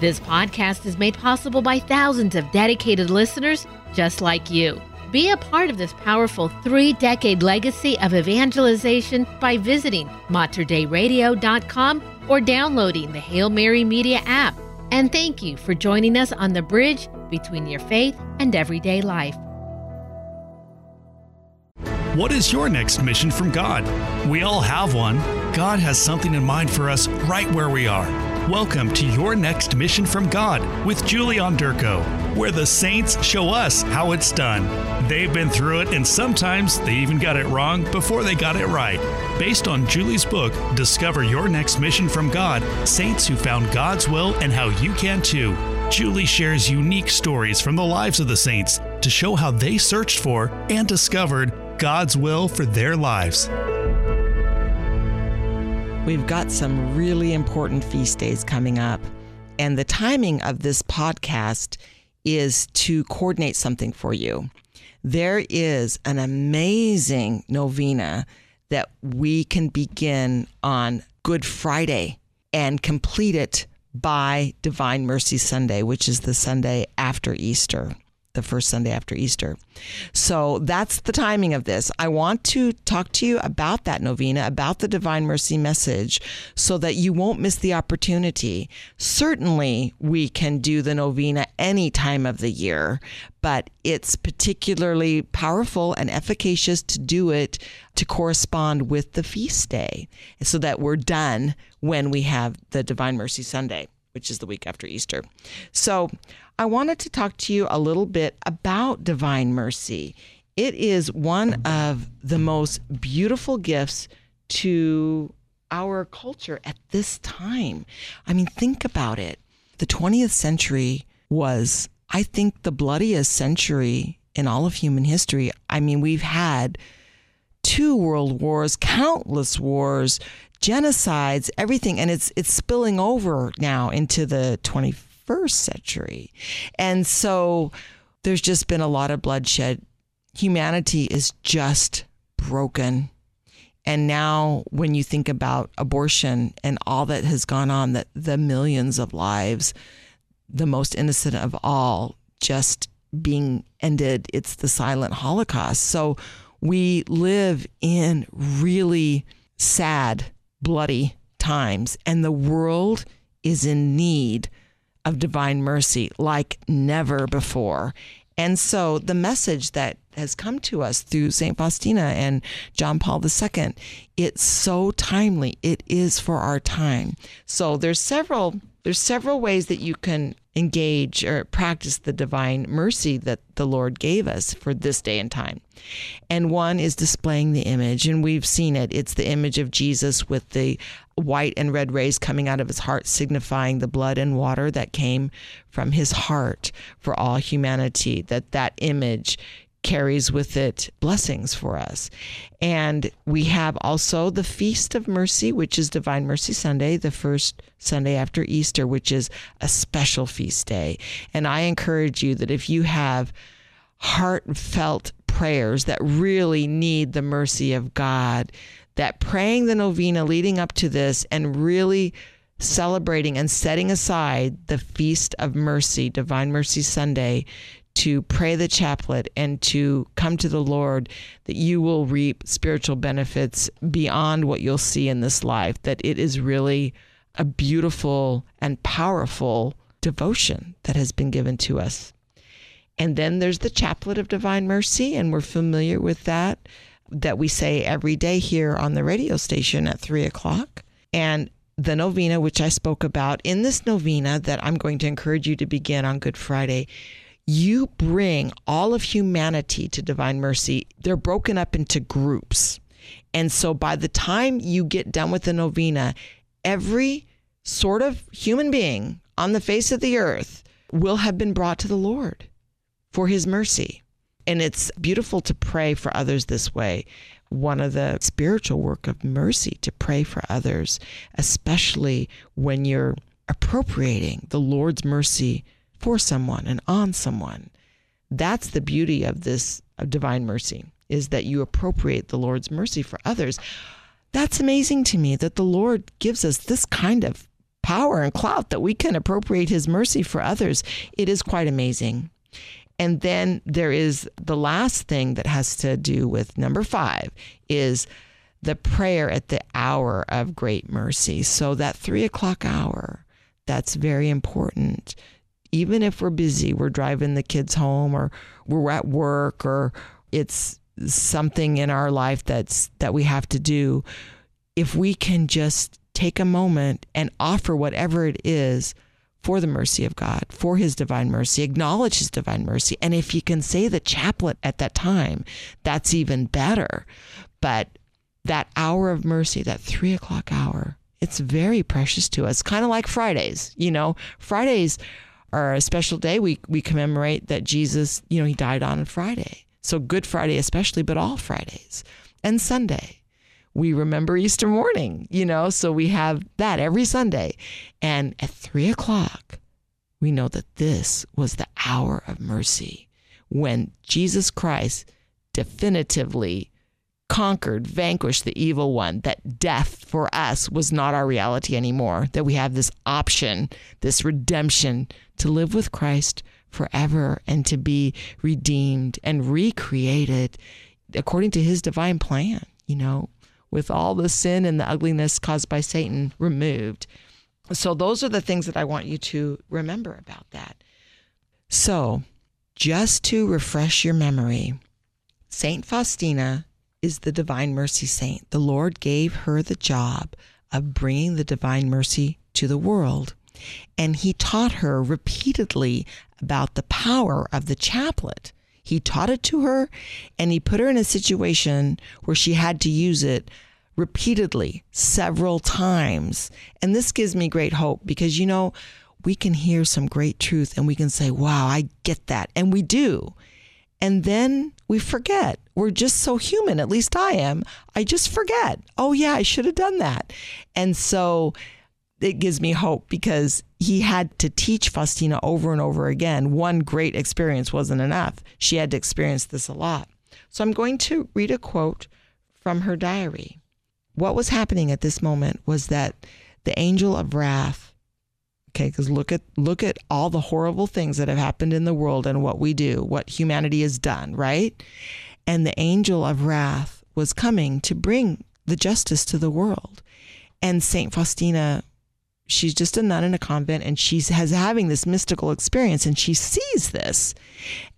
This podcast is made possible by thousands of dedicated listeners just like you. Be a part of this powerful three decade legacy of evangelization by visiting materdeiradio.com or downloading the Hail Mary Media app. And thank you for joining us on the bridge between your faith and everyday life. What is your next mission from God? We all have one. God has something in mind for us right where we are. Welcome to Your Next Mission from God with Julie Onderko, where the saints show us how it's done. They've been through it, and sometimes they even got it wrong before they got it right. Based on Julie's book, Discover Your Next Mission from God Saints Who Found God's Will and How You Can Too. Julie shares unique stories from the lives of the saints to show how they searched for and discovered God's will for their lives. We've got some really important feast days coming up. And the timing of this podcast is to coordinate something for you. There is an amazing novena that we can begin on Good Friday and complete it by Divine Mercy Sunday, which is the Sunday after Easter the first Sunday after Easter. So that's the timing of this. I want to talk to you about that novena, about the Divine Mercy message, so that you won't miss the opportunity. Certainly, we can do the novena any time of the year, but it's particularly powerful and efficacious to do it to correspond with the feast day so that we're done when we have the Divine Mercy Sunday which is the week after Easter. So, I wanted to talk to you a little bit about divine mercy. It is one of the most beautiful gifts to our culture at this time. I mean, think about it. The 20th century was, I think, the bloodiest century in all of human history. I mean, we've had two world wars, countless wars, genocides, everything, and it's it's spilling over now into the 21st century. And so there's just been a lot of bloodshed. Humanity is just broken. And now when you think about abortion and all that has gone on, that the millions of lives, the most innocent of all, just being ended, it's the silent Holocaust. So we live in really sad bloody times, and the world is in need of divine mercy like never before. And so the message that has come to us through St. Faustina and John Paul II, it's so timely. It is for our time. So there's several there's several ways that you can engage or practice the divine mercy that the Lord gave us for this day and time. And one is displaying the image, and we've seen it. It's the image of Jesus with the white and red rays coming out of his heart, signifying the blood and water that came from his heart for all humanity. That that image carries with it blessings for us. And we have also the Feast of Mercy, which is Divine Mercy Sunday, the first Sunday after Easter, which is a special feast day. And I encourage you that if you have heartfelt prayers that really need the mercy of God, that praying the novena leading up to this and really celebrating and setting aside the Feast of Mercy, Divine Mercy Sunday, to pray the chaplet and to come to the Lord, that you will reap spiritual benefits beyond what you'll see in this life, that it is really a beautiful and powerful devotion that has been given to us. And then there's the chaplet of divine mercy, and we're familiar with that, that we say every day here on the radio station at three o'clock. And the novena, which I spoke about in this novena that I'm going to encourage you to begin on Good Friday, you bring all of humanity to divine mercy. They're broken up into groups. And so by the time you get done with the novena, every sort of human being on the face of the earth will have been brought to the Lord for his mercy. And it's beautiful to pray for others this way. One of the spiritual work of mercy to pray for others, especially when you're appropriating the Lord's mercy for someone and on someone. That's the beauty of this divine mercy is that you appropriate the Lord's mercy for others. That's amazing to me that the Lord gives us this kind of power and clout that we can appropriate his mercy for others. It is quite amazing. And then there is the last thing that has to do with number five is the prayer at the hour of great mercy. So that three o'clock hour, that's very important. Even if we're busy, we're driving the kids home or we're at work or it's something in our life that's that we have to do. If we can just take a moment and offer whatever it is for the mercy of God, for his divine mercy, acknowledge his divine mercy. And if you can say the chaplet at that time, that's even better. But that hour of mercy, that three o'clock hour, it's very precious to us. Kind of like Fridays, you know, Fridays are a special day. We, we commemorate that Jesus, you know, he died on a Friday. So Good Friday, especially, but all Fridays and Sunday we remember Easter morning, you know, so we have that every Sunday. And at three o'clock, we know that this was the hour of mercy when Jesus Christ definitively conquered, vanquished the evil one, that death for us was not our reality anymore, that we have this option, this redemption to live with Christ forever and to be redeemed and recreated according to his divine plan, you know with all the sin and the ugliness caused by Satan removed. So, those are the things that I want you to remember about that. So, just to refresh your memory, Saint Faustina is the Divine Mercy Saint. The Lord gave her the job of bringing the Divine Mercy to the world. And he taught her repeatedly about the power of the chaplet. He taught it to her and he put her in a situation where she had to use it repeatedly several times. And this gives me great hope because, you know, we can hear some great truth and we can say, wow, I get that. And we do. And then we forget. We're just so human. At least I am. I just forget. Oh, yeah, I should have done that. And so it gives me hope because he had to teach Faustina over and over again. One great experience wasn't enough. She had to experience this a lot. So I'm going to read a quote from her diary. What was happening at this moment was that the angel of wrath, okay, because look at look at all the horrible things that have happened in the world and what we do, what humanity has done, right? And the angel of wrath was coming to bring the justice to the world. And Saint Faustina she's just a nun in a convent and she's has having this mystical experience and she sees this.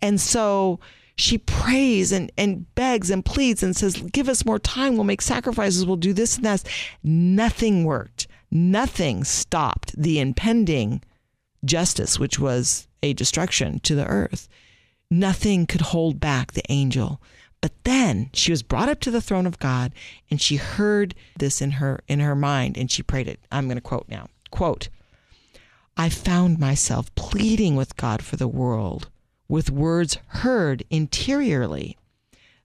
And so she prays and, and begs and pleads and says, Give us more time. We'll make sacrifices. We'll do this and that. Nothing worked. Nothing stopped the impending justice, which was a destruction to the earth. Nothing could hold back the angel. But then she was brought up to the throne of God and she heard this in her in her mind and she prayed it. I'm going to quote now. Quote, I found myself pleading with God for the world with words heard interiorly.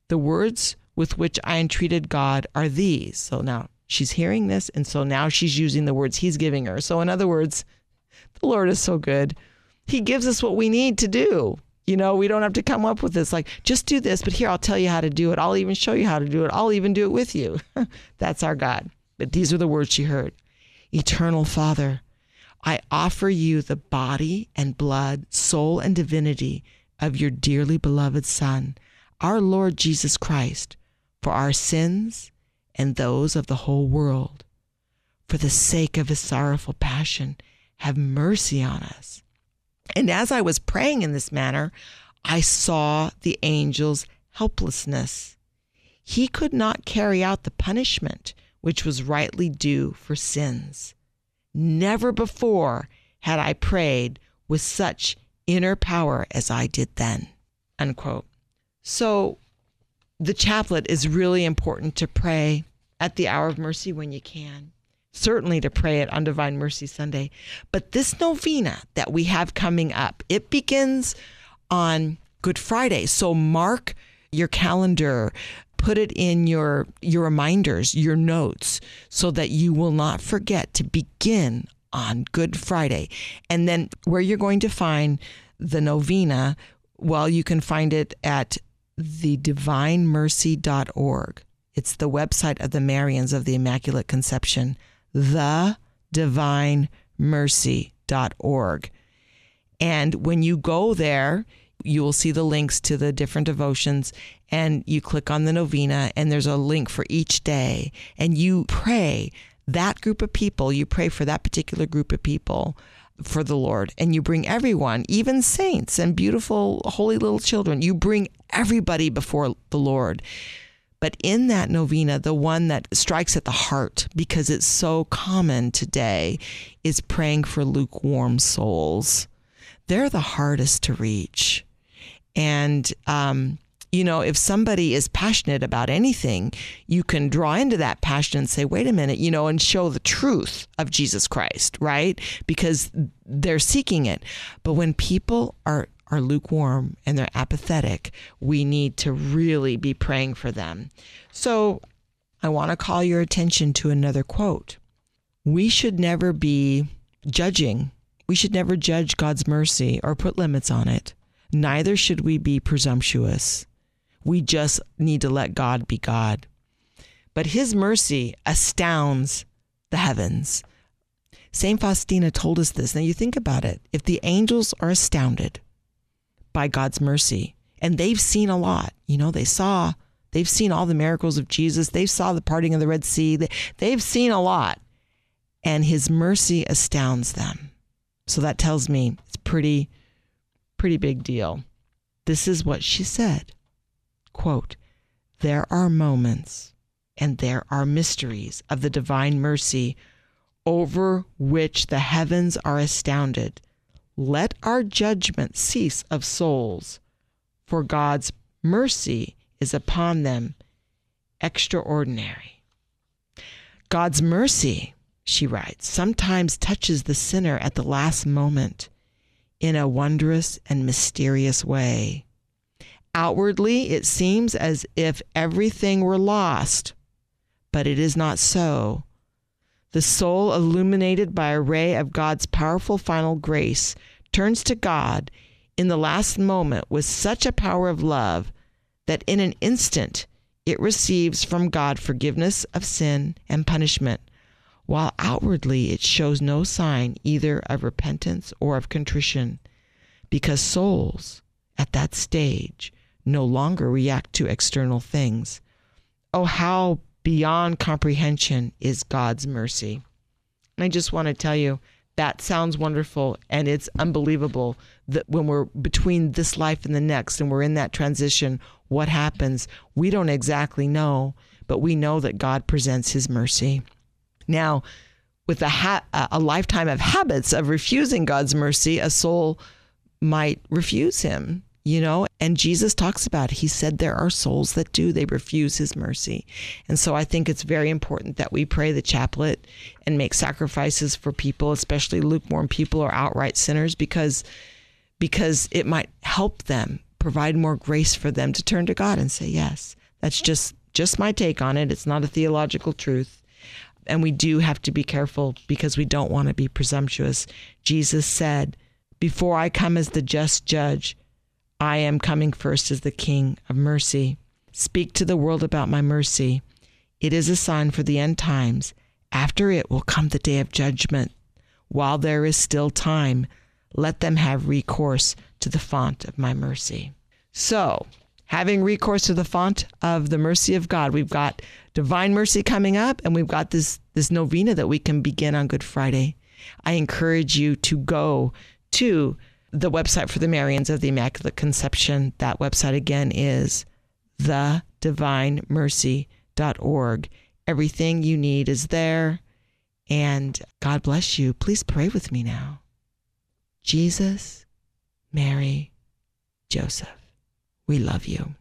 The words with which I entreated God are these. So now she's hearing this, and so now she's using the words he's giving her. So, in other words, the Lord is so good. He gives us what we need to do. You know, we don't have to come up with this, like, just do this, but here, I'll tell you how to do it. I'll even show you how to do it. I'll even do it with you. That's our God. But these are the words she heard Eternal Father, I offer you the body and blood, soul and divinity of your dearly beloved Son, our Lord Jesus Christ, for our sins and those of the whole world. For the sake of his sorrowful passion, have mercy on us. And as I was praying in this manner, I saw the angel's helplessness. He could not carry out the punishment which was rightly due for sins. Never before had I prayed with such inner power as I did then. Unquote. So the chaplet is really important to pray at the hour of mercy when you can. Certainly to pray it on Divine Mercy Sunday. But this novena that we have coming up, it begins on Good Friday. So mark your calendar put it in your your reminders, your notes, so that you will not forget to begin on Good Friday. And then where you're going to find the novena, well, you can find it at thedivinemercy.org. It's the website of the Marians of the Immaculate Conception, thedivinemercy.org. mercy.org. And when you go there, you will see the links to the different devotions and you click on the novena and there's a link for each day and you pray that group of people, you pray for that particular group of people for the Lord and you bring everyone, even saints and beautiful holy little children, you bring everybody before the Lord. But in that novena, the one that strikes at the heart because it's so common today is praying for lukewarm souls. They're the hardest to reach. And, um, you know, if somebody is passionate about anything, you can draw into that passion and say, wait a minute, you know, and show the truth of Jesus Christ, right? Because they're seeking it. But when people are are lukewarm and they're apathetic, we need to really be praying for them. So I want to call your attention to another quote. We should never be judging. We should never judge God's mercy or put limits on it. Neither should we be presumptuous. We just need to let God be God. But his mercy astounds the heavens. St. Faustina told us this. Now you think about it. If the angels are astounded by God's mercy, and they've seen a lot, you know, they saw, they've seen all the miracles of Jesus, they saw the parting of the Red Sea, they've seen a lot, and his mercy astounds them. So that tells me it's pretty pretty big deal. This is what she said. Quote, there are moments and there are mysteries of the divine mercy over which the heavens are astounded. Let our judgment cease of souls, for God's mercy is upon them extraordinary. God's mercy, she writes, sometimes touches the sinner at the last moment in a wondrous and mysterious way. Outwardly, it seems as if everything were lost, but it is not so. The soul, illuminated by a ray of God's powerful final grace, turns to God in the last moment with such a power of love that in an instant it receives from God forgiveness of sin and punishment while outwardly it shows no sign either of repentance or of contrition, because souls at that stage no longer react to external things. Oh, how beyond comprehension is God's mercy. And I just want to tell you that sounds wonderful and it's unbelievable that when we're between this life and the next and we're in that transition, what happens? We don't exactly know, but we know that God presents his mercy. Now, with a, ha- a lifetime of habits of refusing God's mercy, a soul might refuse him, you know? And Jesus talks about, it. he said there are souls that do, they refuse his mercy. And so I think it's very important that we pray the chaplet and make sacrifices for people, especially lukewarm people or outright sinners, because because it might help them provide more grace for them to turn to God and say, yes, that's just just my take on it. It's not a theological truth and we do have to be careful because we don't want to be presumptuous. Jesus said, Before I come as the just judge, I am coming first as the King of mercy. Speak to the world about my mercy. It is a sign for the end times. After it will come the day of judgment. While there is still time, let them have recourse to the font of my mercy. So, having recourse to the font of the mercy of God. We've got divine mercy coming up, and we've got this this novena that we can begin on Good Friday. I encourage you to go to the website for the Marians of the Immaculate Conception. That website again is thedivinemercy.org. Everything you need is there. And God bless you. Please pray with me now. Jesus, Mary, Joseph. We love you.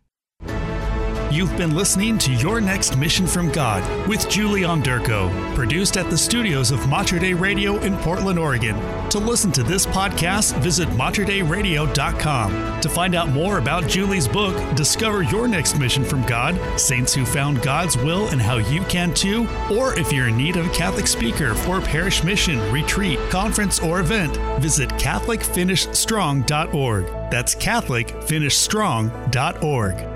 You've been listening to Your Next Mission from God with Julie Onderko, produced at the studios of Mater Dei Radio in Portland, Oregon. To listen to this podcast, visit materdeiradio.com. To find out more about Julie's book, Discover Your Next Mission from God Saints Who Found God's Will and How You Can Too, or if you're in need of a Catholic speaker for a parish mission, retreat, conference, or event, visit CatholicFinishStrong.org. That's CatholicFinishStrong.org.